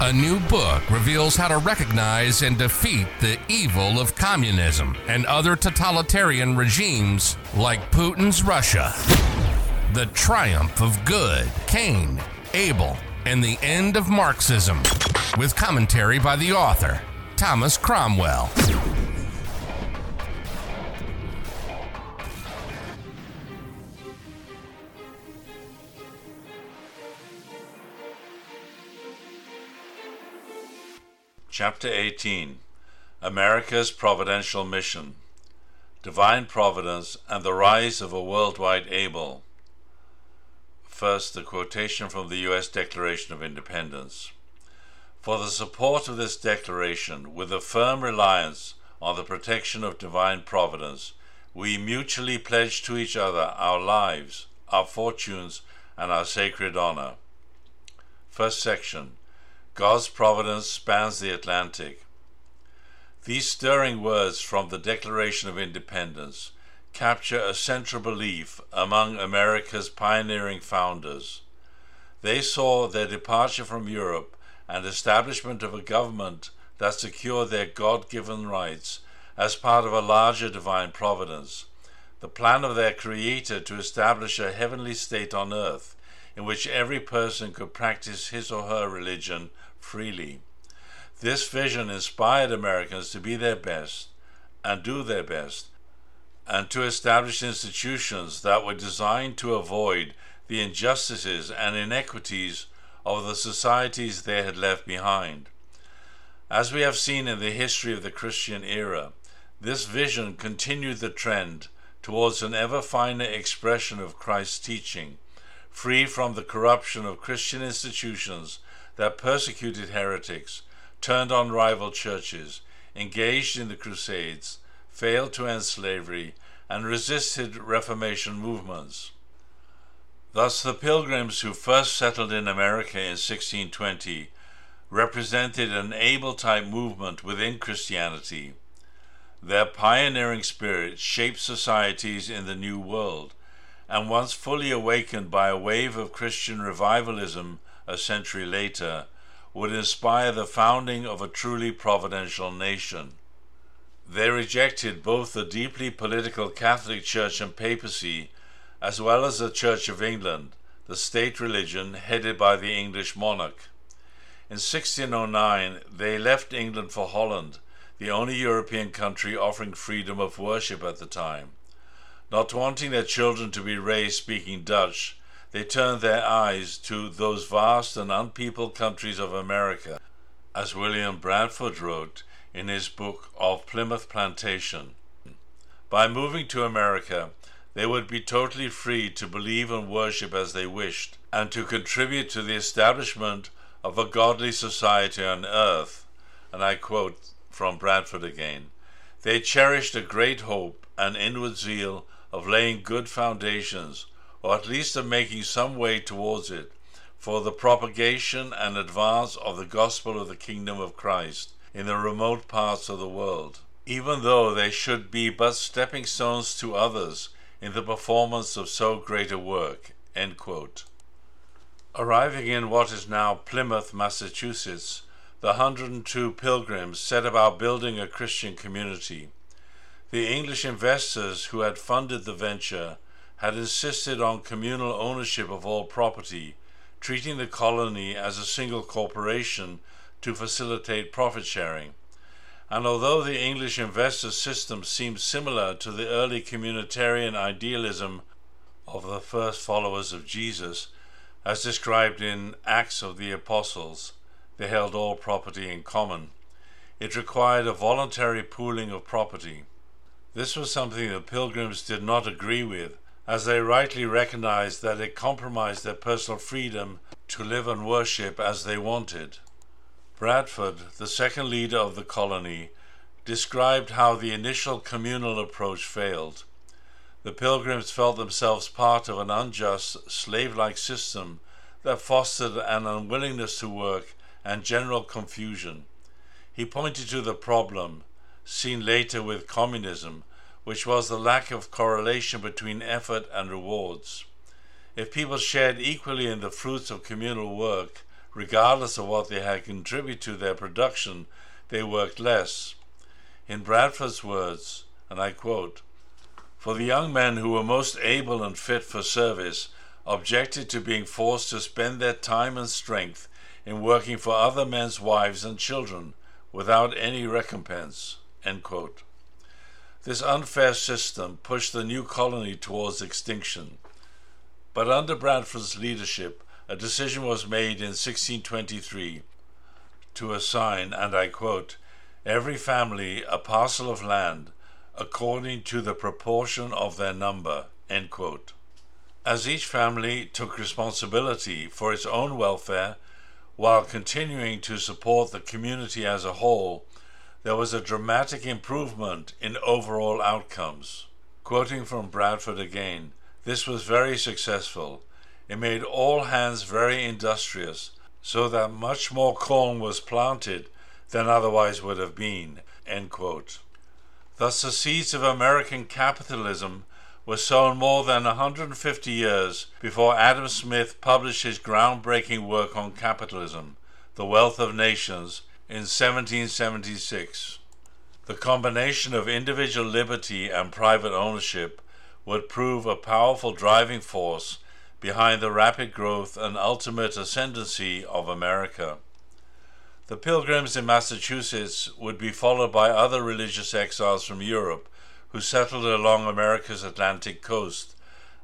A new book reveals how to recognize and defeat the evil of communism and other totalitarian regimes like Putin's Russia. The Triumph of Good, Cain, Abel, and the End of Marxism, with commentary by the author, Thomas Cromwell. Chapter 18 America's Providential Mission Divine Providence and the Rise of a Worldwide Abel. First, the quotation from the U.S. Declaration of Independence. For the support of this declaration, with a firm reliance on the protection of divine providence, we mutually pledge to each other our lives, our fortunes, and our sacred honor. First section God's providence spans the Atlantic. These stirring words from the Declaration of Independence capture a central belief among America's pioneering founders. They saw their departure from Europe and establishment of a government that secured their God given rights as part of a larger divine providence, the plan of their Creator to establish a heavenly state on earth in which every person could practice his or her religion freely. This vision inspired Americans to be their best and do their best, and to establish institutions that were designed to avoid the injustices and inequities of the societies they had left behind. As we have seen in the history of the Christian era, this vision continued the trend towards an ever finer expression of Christ's teaching, free from the corruption of Christian institutions that persecuted heretics, turned on rival churches, engaged in the Crusades, failed to end slavery, and resisted Reformation movements. Thus, the Pilgrims who first settled in America in 1620 represented an Abel type movement within Christianity. Their pioneering spirit shaped societies in the New World, and once fully awakened by a wave of Christian revivalism a century later, would inspire the founding of a truly providential nation. They rejected both the deeply political Catholic Church and papacy, as well as the Church of England, the state religion headed by the English monarch. In 1609, they left England for Holland, the only European country offering freedom of worship at the time. Not wanting their children to be raised speaking Dutch, they turned their eyes to those vast and unpeopled countries of America, as William Bradford wrote in his book of Plymouth Plantation. By moving to America, they would be totally free to believe and worship as they wished, and to contribute to the establishment of a godly society on earth. And I quote from Bradford again They cherished a great hope and inward zeal of laying good foundations or at least of making some way towards it, for the propagation and advance of the gospel of the kingdom of Christ in the remote parts of the world, even though they should be but stepping stones to others in the performance of so great a work. Arriving in what is now Plymouth, Massachusetts, the 102 pilgrims set about building a Christian community. The English investors who had funded the venture had insisted on communal ownership of all property, treating the colony as a single corporation to facilitate profit sharing. And although the English investor system seemed similar to the early communitarian idealism of the first followers of Jesus, as described in Acts of the Apostles, they held all property in common. It required a voluntary pooling of property. This was something the pilgrims did not agree with, as they rightly recognized that it compromised their personal freedom to live and worship as they wanted. Bradford, the second leader of the colony, described how the initial communal approach failed. The pilgrims felt themselves part of an unjust, slave like system that fostered an unwillingness to work and general confusion. He pointed to the problem, seen later with communism, which was the lack of correlation between effort and rewards. If people shared equally in the fruits of communal work, regardless of what they had contributed to their production, they worked less. In Bradford's words, and I quote, For the young men who were most able and fit for service objected to being forced to spend their time and strength in working for other men's wives and children without any recompense. This unfair system pushed the new colony towards extinction. But under Bradford's leadership, a decision was made in 1623 to assign, and I quote, every family a parcel of land according to the proportion of their number. end quote. As each family took responsibility for its own welfare while continuing to support the community as a whole, there was a dramatic improvement in overall outcomes. Quoting from Bradford again, this was very successful. It made all hands very industrious, so that much more corn was planted than otherwise would have been. Thus, the seeds of American capitalism were sown more than 150 years before Adam Smith published his groundbreaking work on capitalism, The Wealth of Nations, in 1776. The combination of individual liberty and private ownership would prove a powerful driving force behind the rapid growth and ultimate ascendancy of America. The Pilgrims in Massachusetts would be followed by other religious exiles from Europe who settled along America's Atlantic coast,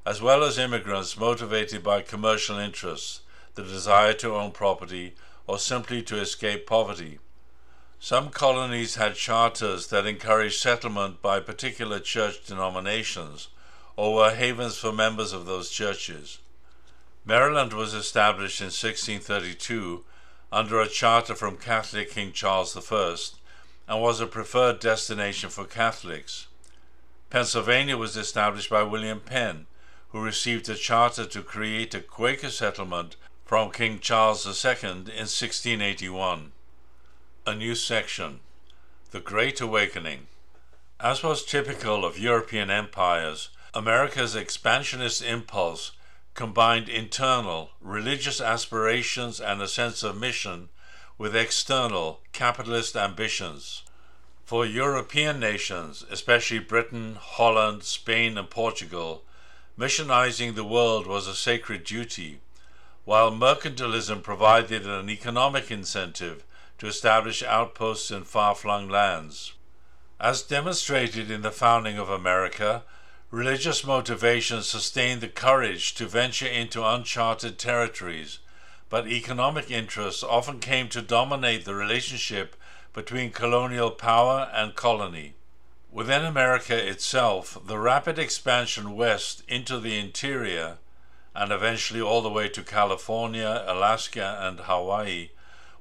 as well as immigrants motivated by commercial interests, the desire to own property, or simply to escape poverty. Some colonies had charters that encouraged settlement by particular church denominations, or were havens for members of those churches. Maryland was established in 1632 under a charter from Catholic King Charles I and was a preferred destination for Catholics. Pennsylvania was established by William Penn, who received a charter to create a Quaker settlement from King Charles II in 1681. A new section The Great Awakening. As was typical of European empires, America's expansionist impulse combined internal religious aspirations and a sense of mission with external capitalist ambitions. For European nations, especially Britain, Holland, Spain, and Portugal, missionizing the world was a sacred duty, while mercantilism provided an economic incentive to establish outposts in far flung lands. As demonstrated in the founding of America, religious motivation sustained the courage to venture into uncharted territories, but economic interests often came to dominate the relationship between colonial power and colony. Within America itself, the rapid expansion west into the interior, and eventually all the way to California, Alaska, and Hawaii,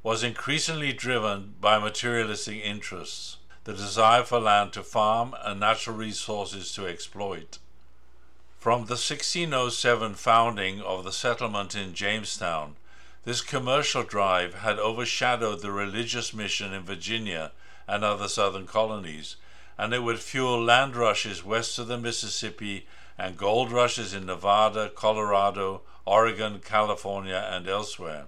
was increasingly driven by materialistic interests, the desire for land to farm and natural resources to exploit. From the 1607 founding of the settlement in Jamestown, this commercial drive had overshadowed the religious mission in Virginia and other southern colonies, and it would fuel land rushes west of the Mississippi and gold rushes in Nevada, Colorado, Oregon, California, and elsewhere.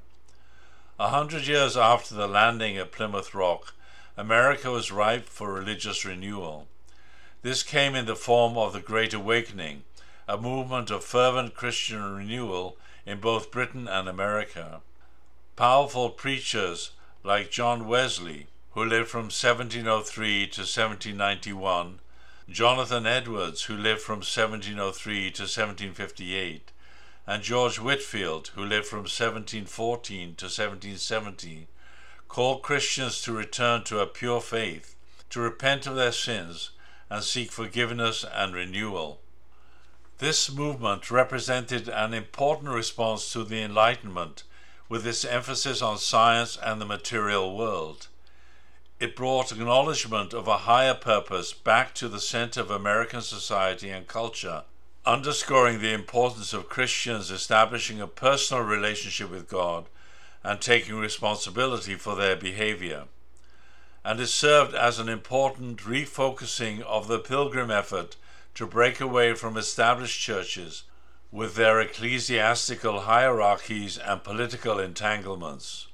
A hundred years after the landing at Plymouth Rock, America was ripe for religious renewal. This came in the form of the Great Awakening, a movement of fervent Christian renewal in both Britain and America. Powerful preachers like John Wesley, who lived from 1703 to 1791, Jonathan Edwards, who lived from 1703 to 1758, and George Whitefield, who lived from 1714 to 1770, called Christians to return to a pure faith, to repent of their sins, and seek forgiveness and renewal. This movement represented an important response to the Enlightenment, with its emphasis on science and the material world. It brought acknowledgement of a higher purpose back to the center of American society and culture underscoring the importance of Christians establishing a personal relationship with God and taking responsibility for their behavior. And it served as an important refocusing of the pilgrim effort to break away from established churches, with their ecclesiastical hierarchies and political entanglements.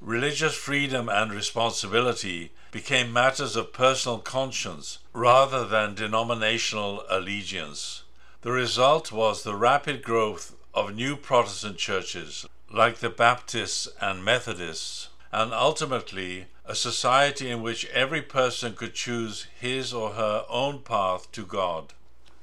Religious freedom and responsibility became matters of personal conscience rather than denominational allegiance. The result was the rapid growth of new Protestant churches like the Baptists and Methodists, and ultimately a society in which every person could choose his or her own path to God.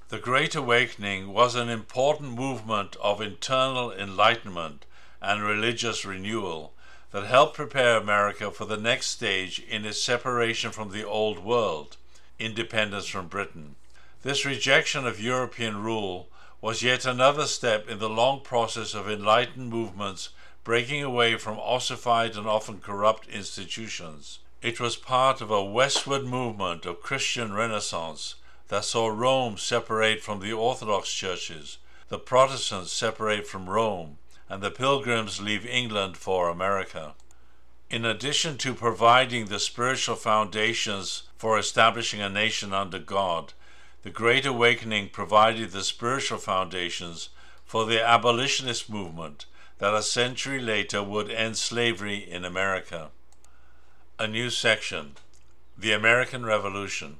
The Great Awakening was an important movement of internal enlightenment and religious renewal that helped prepare America for the next stage in its separation from the Old World, independence from Britain. This rejection of European rule was yet another step in the long process of enlightened movements breaking away from ossified and often corrupt institutions. It was part of a westward movement of Christian Renaissance that saw Rome separate from the Orthodox churches, the Protestants separate from Rome, and the Pilgrims leave England for America. In addition to providing the spiritual foundations for establishing a nation under God, the Great Awakening provided the spiritual foundations for the abolitionist movement that a century later would end slavery in America. A new section The American Revolution.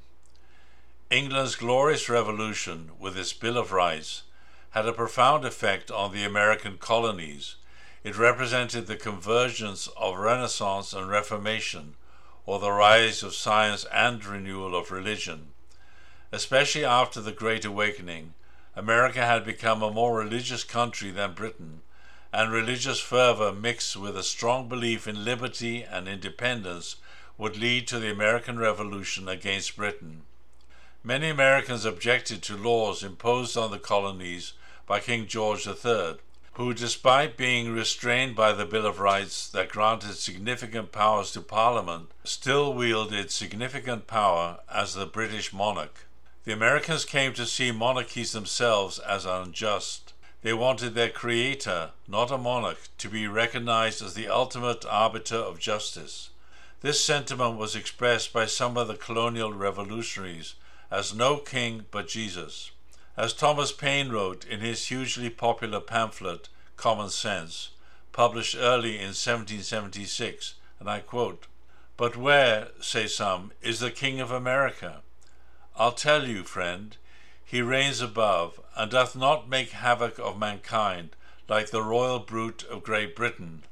England's glorious revolution, with its Bill of Rights, had a profound effect on the American colonies. It represented the convergence of Renaissance and Reformation, or the rise of science and renewal of religion. Especially after the Great Awakening, America had become a more religious country than Britain and religious fervor mixed with a strong belief in liberty and independence would lead to the American Revolution against Britain. Many Americans objected to laws imposed on the colonies by King George III, who, despite being restrained by the Bill of Rights that granted significant powers to Parliament, still wielded significant power as the British monarch. The Americans came to see monarchies themselves as unjust. They wanted their creator, not a monarch, to be recognized as the ultimate arbiter of justice. This sentiment was expressed by some of the colonial revolutionaries as no king but Jesus. As Thomas Paine wrote in his hugely popular pamphlet, Common Sense, published early in 1776, and I quote, But where, say some, is the King of America? I'll tell you, friend, he reigns above, and doth not make havoc of mankind like the royal brute of Great Britain.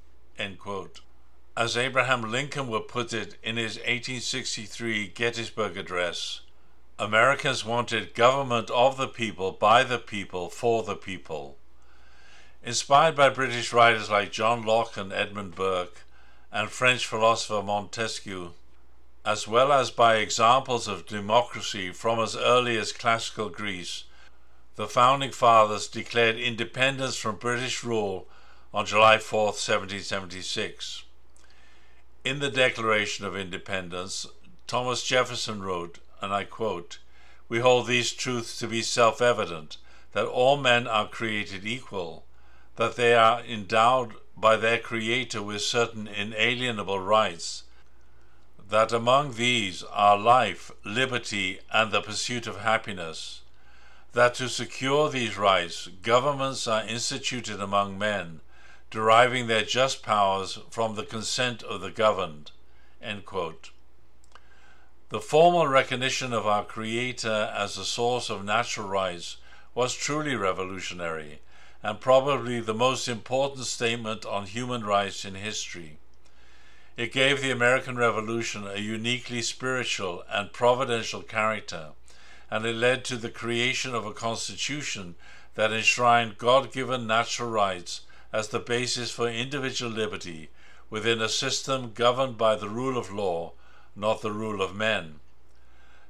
As Abraham Lincoln would put it in his 1863 Gettysburg Address, Americans wanted government of the people, by the people, for the people. Inspired by British writers like John Locke and Edmund Burke, and French philosopher Montesquieu, as well as by examples of democracy from as early as classical Greece, the founding fathers declared independence from British rule on July 4, 1776. In the Declaration of Independence, Thomas Jefferson wrote, and I quote, We hold these truths to be self evident that all men are created equal, that they are endowed by their Creator with certain inalienable rights that among these are life, liberty, and the pursuit of happiness, that to secure these rights, governments are instituted among men, deriving their just powers from the consent of the governed. The formal recognition of our Creator as the source of natural rights was truly revolutionary, and probably the most important statement on human rights in history. It gave the American Revolution a uniquely spiritual and providential character, and it led to the creation of a constitution that enshrined God given natural rights as the basis for individual liberty within a system governed by the rule of law, not the rule of men.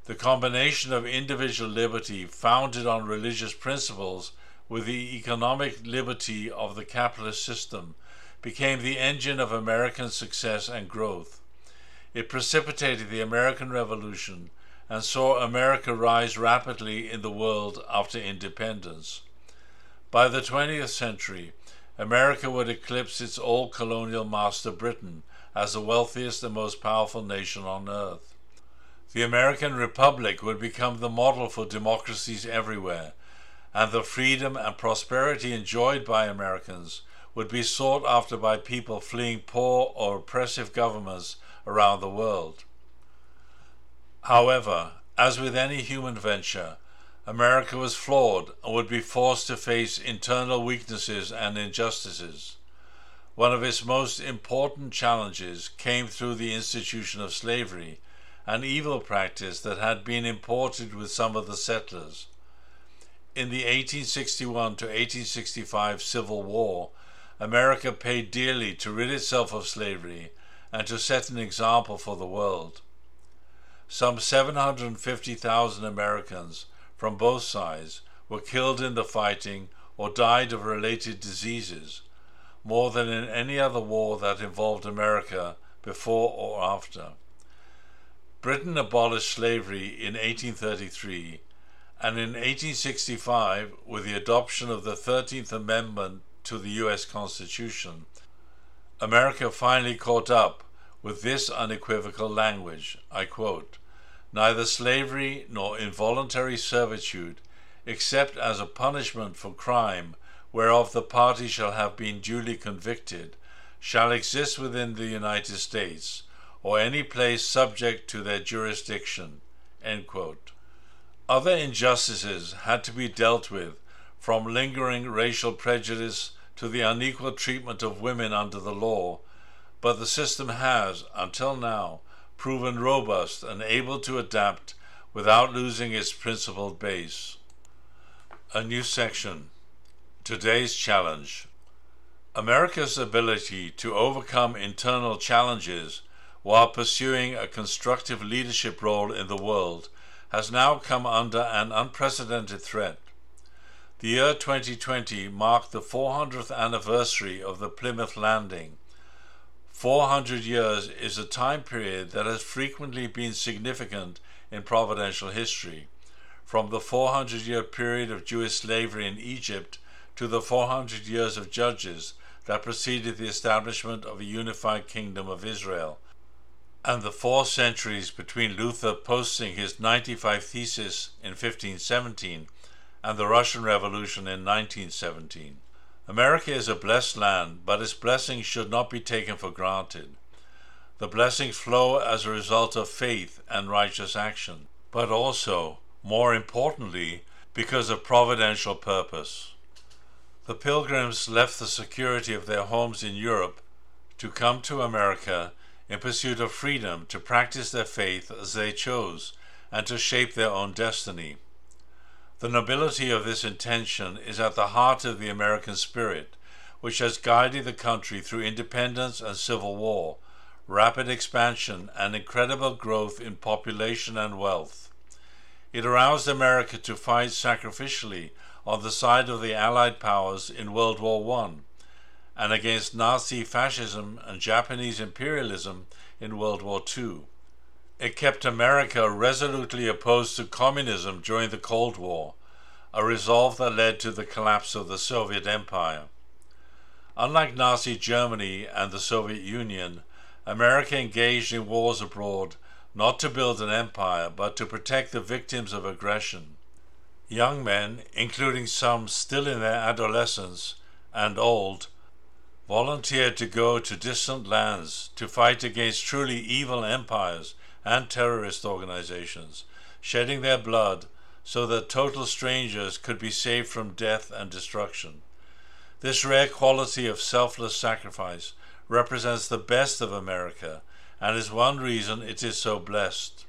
The combination of individual liberty founded on religious principles with the economic liberty of the capitalist system became the engine of American success and growth. It precipitated the American Revolution and saw America rise rapidly in the world after independence. By the 20th century, America would eclipse its old colonial master Britain as the wealthiest and most powerful nation on earth. The American Republic would become the model for democracies everywhere, and the freedom and prosperity enjoyed by Americans would be sought after by people fleeing poor or oppressive governments around the world. However, as with any human venture, America was flawed and would be forced to face internal weaknesses and injustices. One of its most important challenges came through the institution of slavery, an evil practice that had been imported with some of the settlers. In the 1861 to 1865 Civil War, America paid dearly to rid itself of slavery and to set an example for the world. Some 750,000 Americans from both sides were killed in the fighting or died of related diseases, more than in any other war that involved America before or after. Britain abolished slavery in 1833, and in 1865, with the adoption of the 13th Amendment to the U.S. Constitution, America finally caught up with this unequivocal language. I quote Neither slavery nor involuntary servitude, except as a punishment for crime whereof the party shall have been duly convicted, shall exist within the United States, or any place subject to their jurisdiction. Other injustices had to be dealt with, from lingering racial prejudice to the unequal treatment of women under the law, but the system has, until now, proven robust and able to adapt without losing its principled base. A new section Today's Challenge America's ability to overcome internal challenges while pursuing a constructive leadership role in the world has now come under an unprecedented threat. The year 2020 marked the 400th anniversary of the Plymouth Landing. 400 years is a time period that has frequently been significant in providential history, from the 400 year period of Jewish slavery in Egypt to the 400 years of judges that preceded the establishment of a unified kingdom of Israel, and the four centuries between Luther posting his 95 Theses in 1517 and the Russian Revolution in 1917. America is a blessed land, but its blessings should not be taken for granted. The blessings flow as a result of faith and righteous action, but also, more importantly, because of providential purpose. The pilgrims left the security of their homes in Europe to come to America in pursuit of freedom to practice their faith as they chose and to shape their own destiny. The nobility of this intention is at the heart of the American spirit, which has guided the country through independence and civil war, rapid expansion, and incredible growth in population and wealth. It aroused America to fight sacrificially on the side of the Allied powers in World War I and against Nazi fascism and Japanese imperialism in World War II. It kept America resolutely opposed to communism during the Cold War, a resolve that led to the collapse of the Soviet Empire. Unlike Nazi Germany and the Soviet Union, America engaged in wars abroad not to build an empire, but to protect the victims of aggression. Young men, including some still in their adolescence and old, volunteered to go to distant lands to fight against truly evil empires and terrorist organizations, shedding their blood so that total strangers could be saved from death and destruction. This rare quality of selfless sacrifice represents the best of America and is one reason it is so blessed.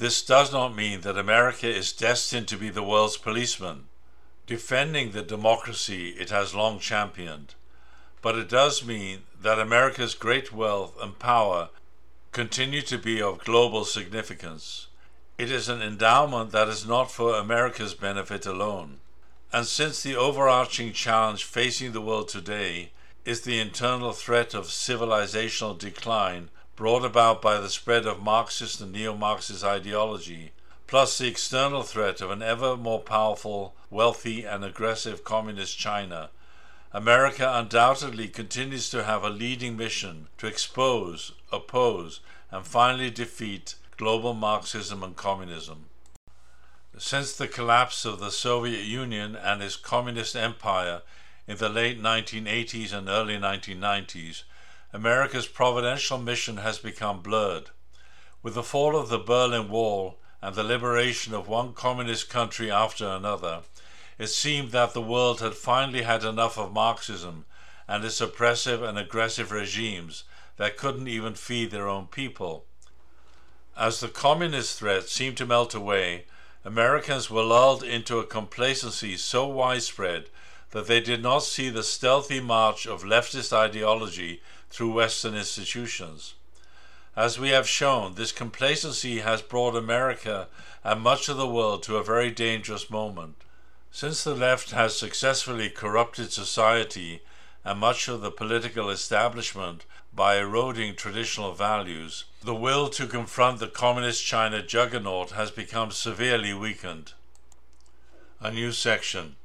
This does not mean that America is destined to be the world's policeman, defending the democracy it has long championed, but it does mean that America's great wealth and power continue to be of global significance. It is an endowment that is not for America's benefit alone. And since the overarching challenge facing the world today is the internal threat of civilizational decline brought about by the spread of Marxist and neo Marxist ideology, plus the external threat of an ever more powerful, wealthy, and aggressive communist China, America undoubtedly continues to have a leading mission to expose, oppose, and finally defeat global Marxism and communism. Since the collapse of the Soviet Union and its communist empire in the late 1980s and early 1990s, America's providential mission has become blurred. With the fall of the Berlin Wall and the liberation of one communist country after another, it seemed that the world had finally had enough of Marxism and its oppressive and aggressive regimes that couldn't even feed their own people. As the communist threat seemed to melt away, Americans were lulled into a complacency so widespread that they did not see the stealthy march of leftist ideology through Western institutions. As we have shown, this complacency has brought America and much of the world to a very dangerous moment. Since the left has successfully corrupted society and much of the political establishment by eroding traditional values, the will to confront the Communist China juggernaut has become severely weakened. A new section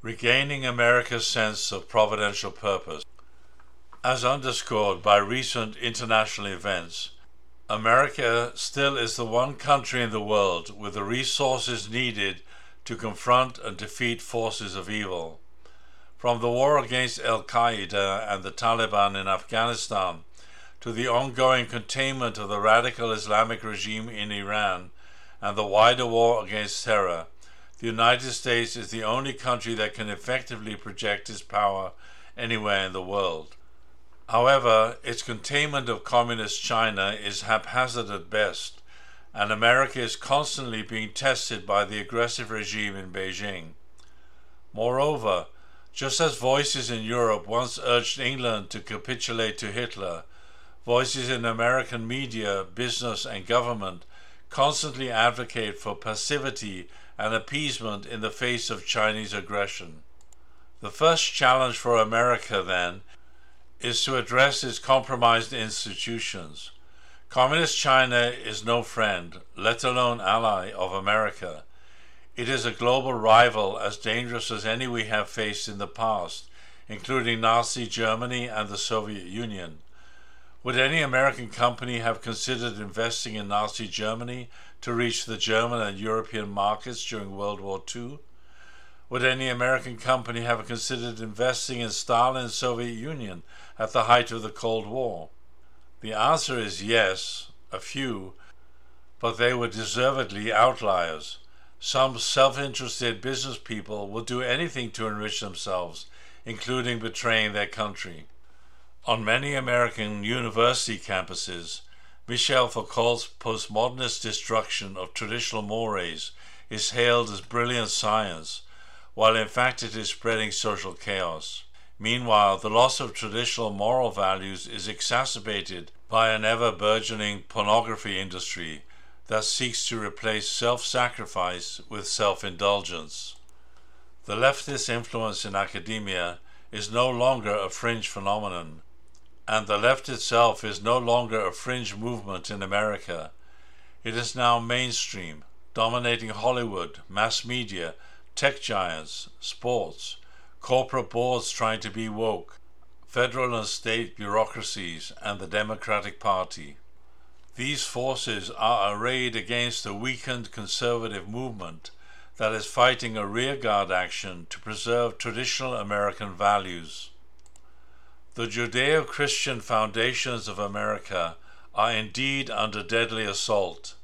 Regaining America's sense of providential purpose. As underscored by recent international events, America still is the one country in the world with the resources needed to confront and defeat forces of evil. From the war against Al Qaeda and the Taliban in Afghanistan to the ongoing containment of the radical Islamic regime in Iran and the wider war against terror, the United States is the only country that can effectively project its power anywhere in the world. However, its containment of Communist China is haphazard at best, and America is constantly being tested by the aggressive regime in Beijing. Moreover, just as voices in Europe once urged England to capitulate to Hitler, voices in American media, business, and government constantly advocate for passivity and appeasement in the face of Chinese aggression. The first challenge for America, then, is to address its compromised institutions. Communist China is no friend, let alone ally, of America. It is a global rival as dangerous as any we have faced in the past, including Nazi Germany and the Soviet Union. Would any American company have considered investing in Nazi Germany to reach the German and European markets during World War II? Would any American company have considered investing in Stalin's Soviet Union at the height of the Cold War? The answer is yes, a few, but they were deservedly outliers. Some self interested business people will do anything to enrich themselves, including betraying their country. On many American university campuses, Michel Foucault's postmodernist destruction of traditional mores is hailed as brilliant science, while in fact it is spreading social chaos. Meanwhile, the loss of traditional moral values is exacerbated by an ever burgeoning pornography industry that seeks to replace self sacrifice with self indulgence. The leftist influence in academia is no longer a fringe phenomenon and the left itself is no longer a fringe movement in America. It is now mainstream, dominating Hollywood, mass media, tech giants, sports, corporate boards trying to be woke, federal and state bureaucracies, and the Democratic Party. These forces are arrayed against a weakened conservative movement that is fighting a rearguard action to preserve traditional American values. The Judeo Christian foundations of America are indeed under deadly assault.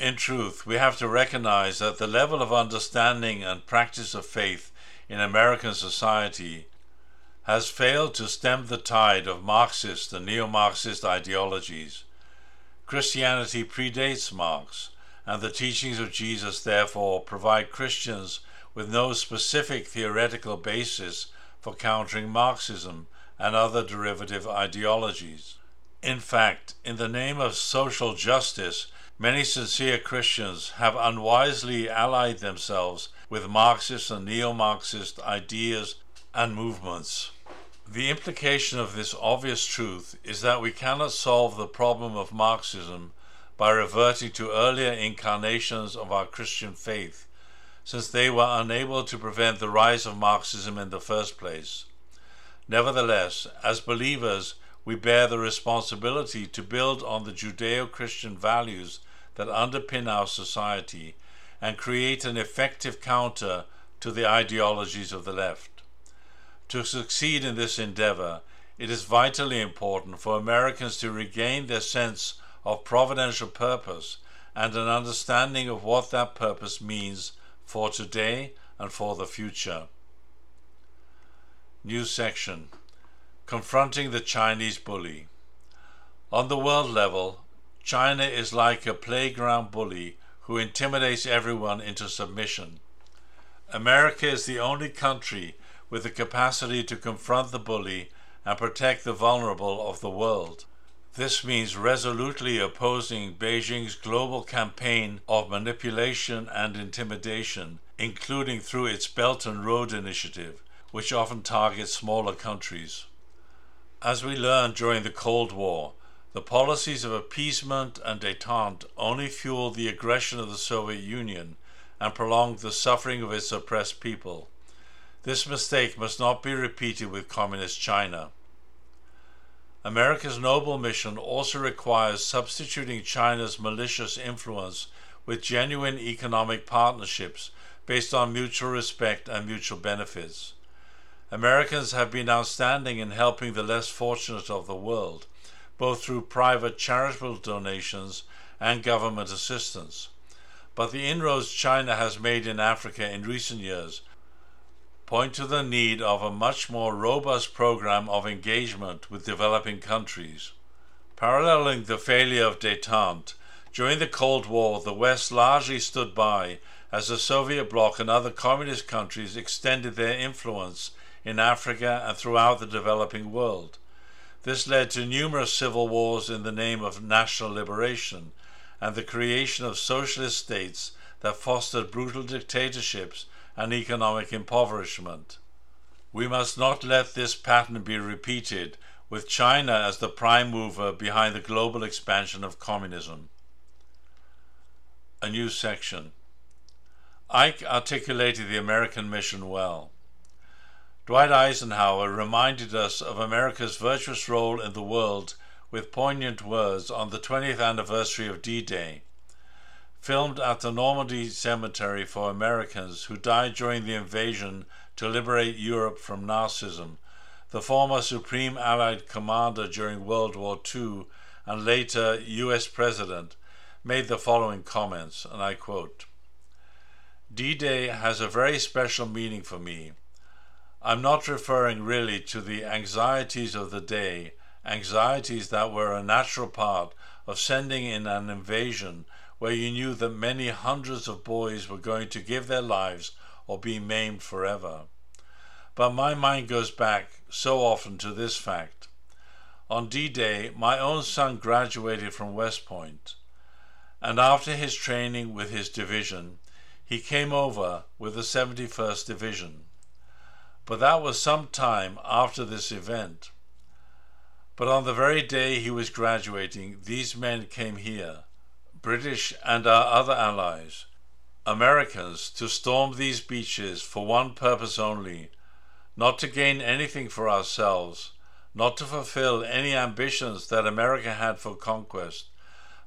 In truth, we have to recognize that the level of understanding and practice of faith in American society has failed to stem the tide of Marxist and neo Marxist ideologies. Christianity predates Marx, and the teachings of Jesus therefore provide Christians with no specific theoretical basis for countering Marxism and other derivative ideologies. In fact, in the name of social justice, many sincere Christians have unwisely allied themselves with Marxist and neo Marxist ideas and movements. The implication of this obvious truth is that we cannot solve the problem of Marxism by reverting to earlier incarnations of our Christian faith, since they were unable to prevent the rise of Marxism in the first place. Nevertheless, as believers, we bear the responsibility to build on the Judeo Christian values that underpin our society and create an effective counter to the ideologies of the left. To succeed in this endeavor, it is vitally important for Americans to regain their sense of providential purpose and an understanding of what that purpose means for today and for the future. New section Confronting the Chinese Bully. On the world level, China is like a playground bully who intimidates everyone into submission. America is the only country with the capacity to confront the bully and protect the vulnerable of the world. This means resolutely opposing Beijing's global campaign of manipulation and intimidation, including through its Belt and Road Initiative, which often target smaller countries. As we learned during the Cold War, the policies of appeasement and detente only fueled the aggression of the Soviet Union and prolonged the suffering of its oppressed people. This mistake must not be repeated with Communist China. America's noble mission also requires substituting China's malicious influence with genuine economic partnerships based on mutual respect and mutual benefits. Americans have been outstanding in helping the less fortunate of the world, both through private charitable donations and government assistance. But the inroads China has made in Africa in recent years point to the need of a much more robust program of engagement with developing countries. Paralleling the failure of detente, during the Cold War, the West largely stood by as the Soviet bloc and other communist countries extended their influence in Africa and throughout the developing world. This led to numerous civil wars in the name of national liberation and the creation of socialist states that fostered brutal dictatorships and economic impoverishment. We must not let this pattern be repeated, with China as the prime mover behind the global expansion of communism. A new section. Ike articulated the American mission well. Dwight Eisenhower reminded us of America's virtuous role in the world with poignant words on the 20th anniversary of D Day filmed at the Normandy Cemetery for Americans who died during the invasion to liberate Europe from Nazism, the former Supreme Allied Commander during World War II and later US President, made the following comments, and I quote D Day has a very special meaning for me. I'm not referring really to the anxieties of the day, anxieties that were a natural part of sending in an invasion where you knew that many hundreds of boys were going to give their lives or be maimed forever. But my mind goes back so often to this fact. On D Day, my own son graduated from West Point, and after his training with his division, he came over with the 71st Division. But that was some time after this event. But on the very day he was graduating, these men came here British and our other allies, Americans, to storm these beaches for one purpose only not to gain anything for ourselves, not to fulfill any ambitions that America had for conquest,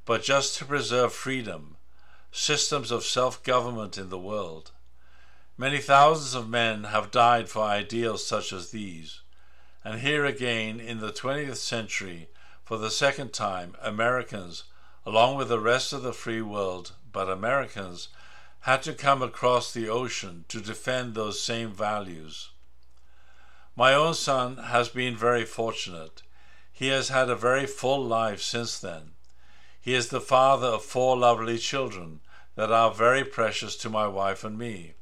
but just to preserve freedom, systems of self government in the world. Many thousands of men have died for ideals such as these. And here again, in the 20th century, for the second time, Americans along with the rest of the free world, but Americans, had to come across the ocean to defend those same values. My own son has been very fortunate. He has had a very full life since then. He is the father of four lovely children that are very precious to my wife and me.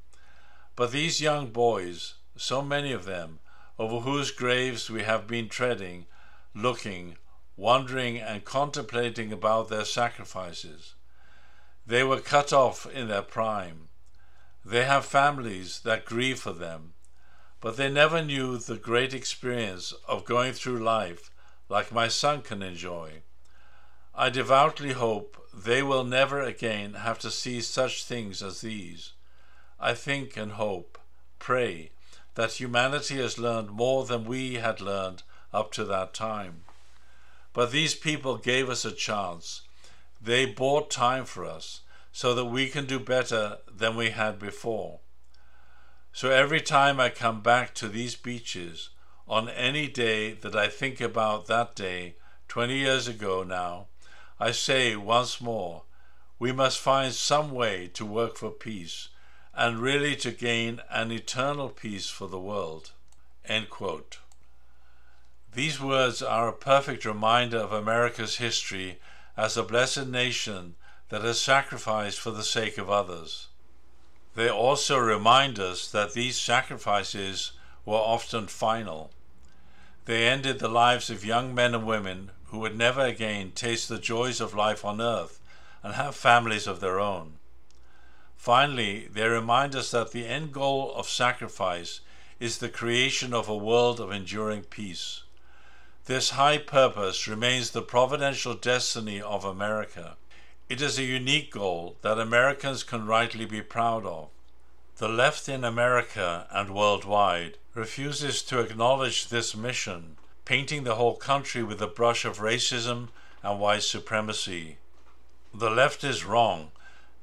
But these young boys, so many of them, over whose graves we have been treading, looking, wondering and contemplating about their sacrifices. They were cut off in their prime. They have families that grieve for them, but they never knew the great experience of going through life like my son can enjoy. I devoutly hope they will never again have to see such things as these. I think and hope, pray, that humanity has learned more than we had learned up to that time. But these people gave us a chance. They bought time for us, so that we can do better than we had before. So every time I come back to these beaches, on any day that I think about that day, 20 years ago now, I say once more, we must find some way to work for peace and really to gain an eternal peace for the world. These words are a perfect reminder of America's history as a blessed nation that has sacrificed for the sake of others. They also remind us that these sacrifices were often final. They ended the lives of young men and women who would never again taste the joys of life on earth and have families of their own. Finally, they remind us that the end goal of sacrifice is the creation of a world of enduring peace. This high purpose remains the providential destiny of America. It is a unique goal that Americans can rightly be proud of. The left in America and worldwide refuses to acknowledge this mission, painting the whole country with a brush of racism and white supremacy. The left is wrong.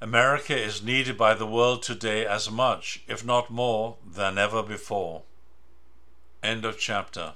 America is needed by the world today as much, if not more, than ever before. End of chapter.